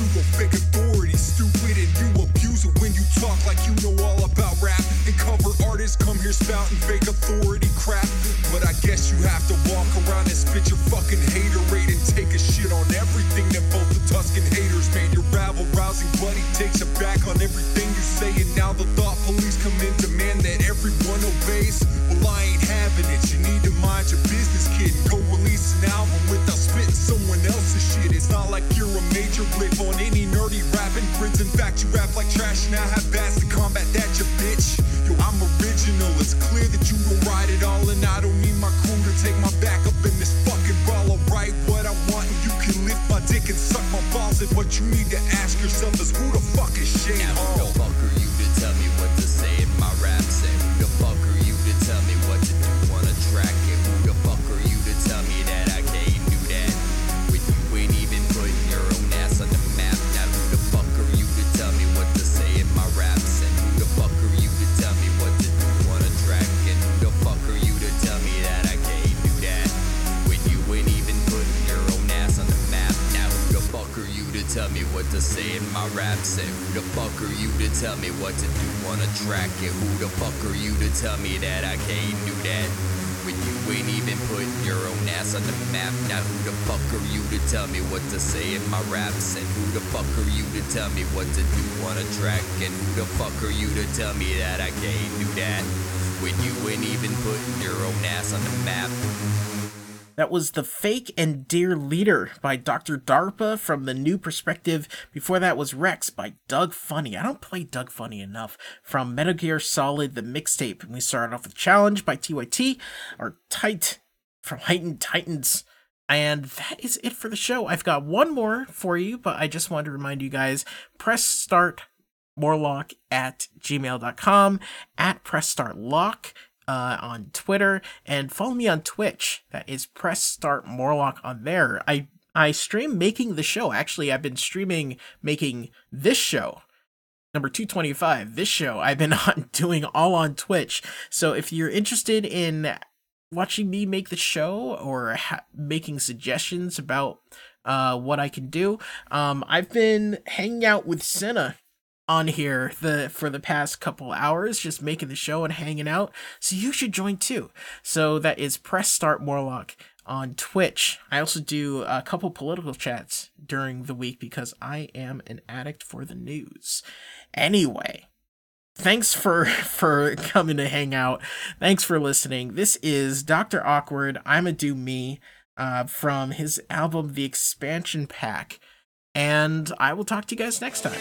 on pseudo fake authority. Stupid, and you abuse it when you talk like you know all about rap. And cover artists come here spouting fake authority crap. But I guess you have to walk around and spit your fucking hater rate and take a shit on everything that both the Tuscan haters made. Your rabble rousing buddy takes it back on everything you say. And now the thought police come in, demand that everyone obeys. Well, I ain't having it. It's not like you're a major blip on any nerdy rapping grids. In fact, you rap like trash and I have bats to combat that, you bitch. Yo, I'm original. It's clear that you don't ride it all, and I don't need my crew to take my back up in this fucking brawl. I'll write what I want, and you can lift my dick and suck my balls. And what you need to ask yourself is who the fuck is Shane Now, oh. Tell me what to say in my rap set? Who the fuck are you to tell me what to do on a track? And who the fuck are you to tell me that I can't do that? When you ain't even putting your own ass on the map. That was The Fake and Dear Leader by Dr. DARPA from the New Perspective. Before that was Rex by Doug Funnie. I don't play Doug Funnie enough. From Metal Gear Solid, the mixtape. And we started off with Challenge by TYT, or Tight from Heightened Titans. And that is it for the show. I've got one more for you, but I just wanted to remind you guys press start morlock at gmail.com, at press start lock uh, on Twitter, and follow me on Twitch. That is press start morlock on there. I I stream making the show. Actually, I've been streaming making this show number 225 this show i've been on doing all on twitch so if you're interested in watching me make the show or ha- making suggestions about uh, what i can do um, i've been hanging out with senna on here the for the past couple hours just making the show and hanging out. So you should join too. So that is press start morlock on twitch. I also do a couple political chats during the week because i am an addict for the news. Anyway thanks for for coming to hang out. Thanks for listening. This is dr awkward. I'm a do me uh, from his album the expansion pack. And i will talk to you guys next time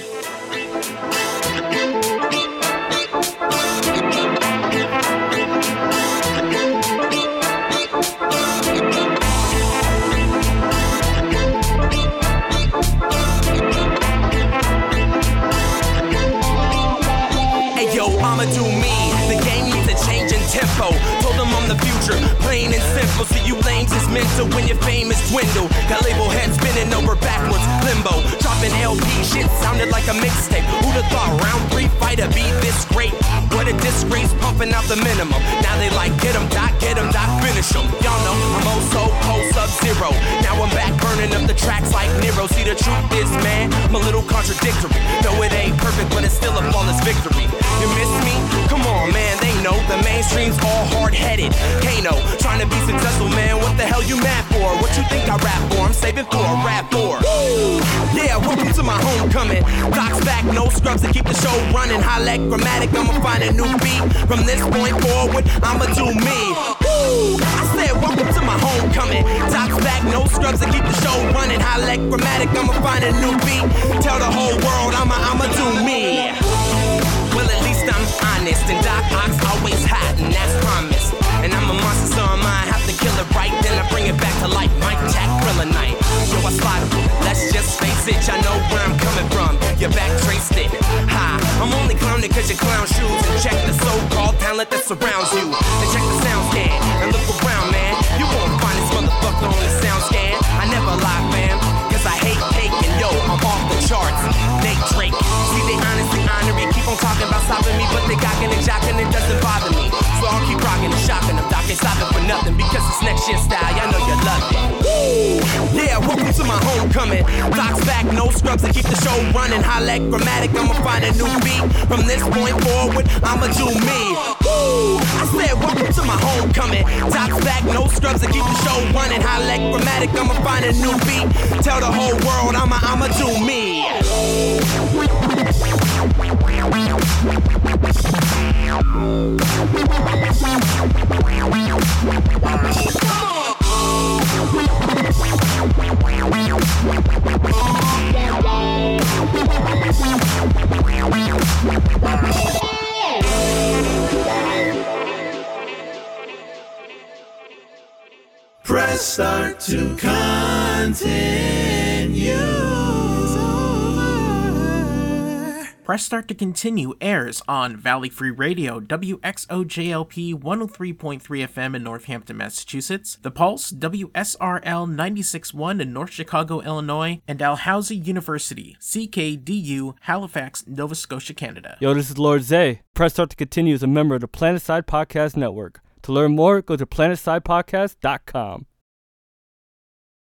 tempo. Told them I'm the future, plain and simple. So you lames is mental when your fame is dwindle. Got label heads spinning over backwards, limbo. Dropping LP shit sounded like a mixtape. Who'da thought round three fighter beat this great? What a disgrace, pumping out the minimum. Now they like get 'em, dot, get 'em, dot, finish 'em. Y'all know I'm also cold sub zero. Now I'm back burning up the tracks like Nero. See the truth is, man, I'm a little contradictory. No, it ain't perfect, but it's still a flawless victory. You miss me? Come on, man, they know the mainstream's all hard headed. Kano, trying to be successful, man. What the hell you mad for? What you think I rap for? I'm saving for a rap for. Yeah, welcome to my homecoming. Doc's back, no scrubs to keep the show running. Highlight grammatic, I'ma find a new beat. From this point forward, I'ma do me. I said, welcome to my homecoming. Doc's back, no scrubs to keep the show running. Highlight grammatic, I'ma find a new beat. Tell the whole world I'ma, I'ma do me. Honest. And Doc Ock's always hot, and that's promised. And I'm a monster, so I have to kill it right. Then I bring it back to life. Mike Jack Thriller Night. Yo, I slide Let's just face it, I know where I'm coming from. Your back traced it. Ha, I'm only clowning cause you clown shoes. And check the so called talent that surrounds you. And check the sound scan. And look around, man. You won't find this motherfucker on the sound scan. I never lie, fam. Cause I hate and yo, I'm off the charts. Nate Drake. Talking about stopping me, but they gawking and jocking, it doesn't bother me. So I'll keep rocking and shocking them. Doc ain't stopping for nothing because it's next year's style. Y'all know you love it. Yeah, welcome to my homecoming. Doc's back, no scrubs to keep the show running. Highlight grammatic, I'ma find a new beat. From this point forward, I'ma do me. I said, welcome to my homecoming. Doc's back, no scrubs to keep the show running. Highlight grammatic, I'ma find a new beat. Tell the whole world I'ma, I'ma do me. Press start to continue. Press Start to Continue airs on Valley Free Radio, WXOJLP 103.3 FM in Northampton, Massachusetts, The Pulse, WSRL 96.1 in North Chicago, Illinois, and Dalhousie University, CKDU, Halifax, Nova Scotia, Canada. Yo, this is Lord Zay. Press Start to Continue is a member of the Planet Side Podcast Network. To learn more, go to planetsidepodcast.com.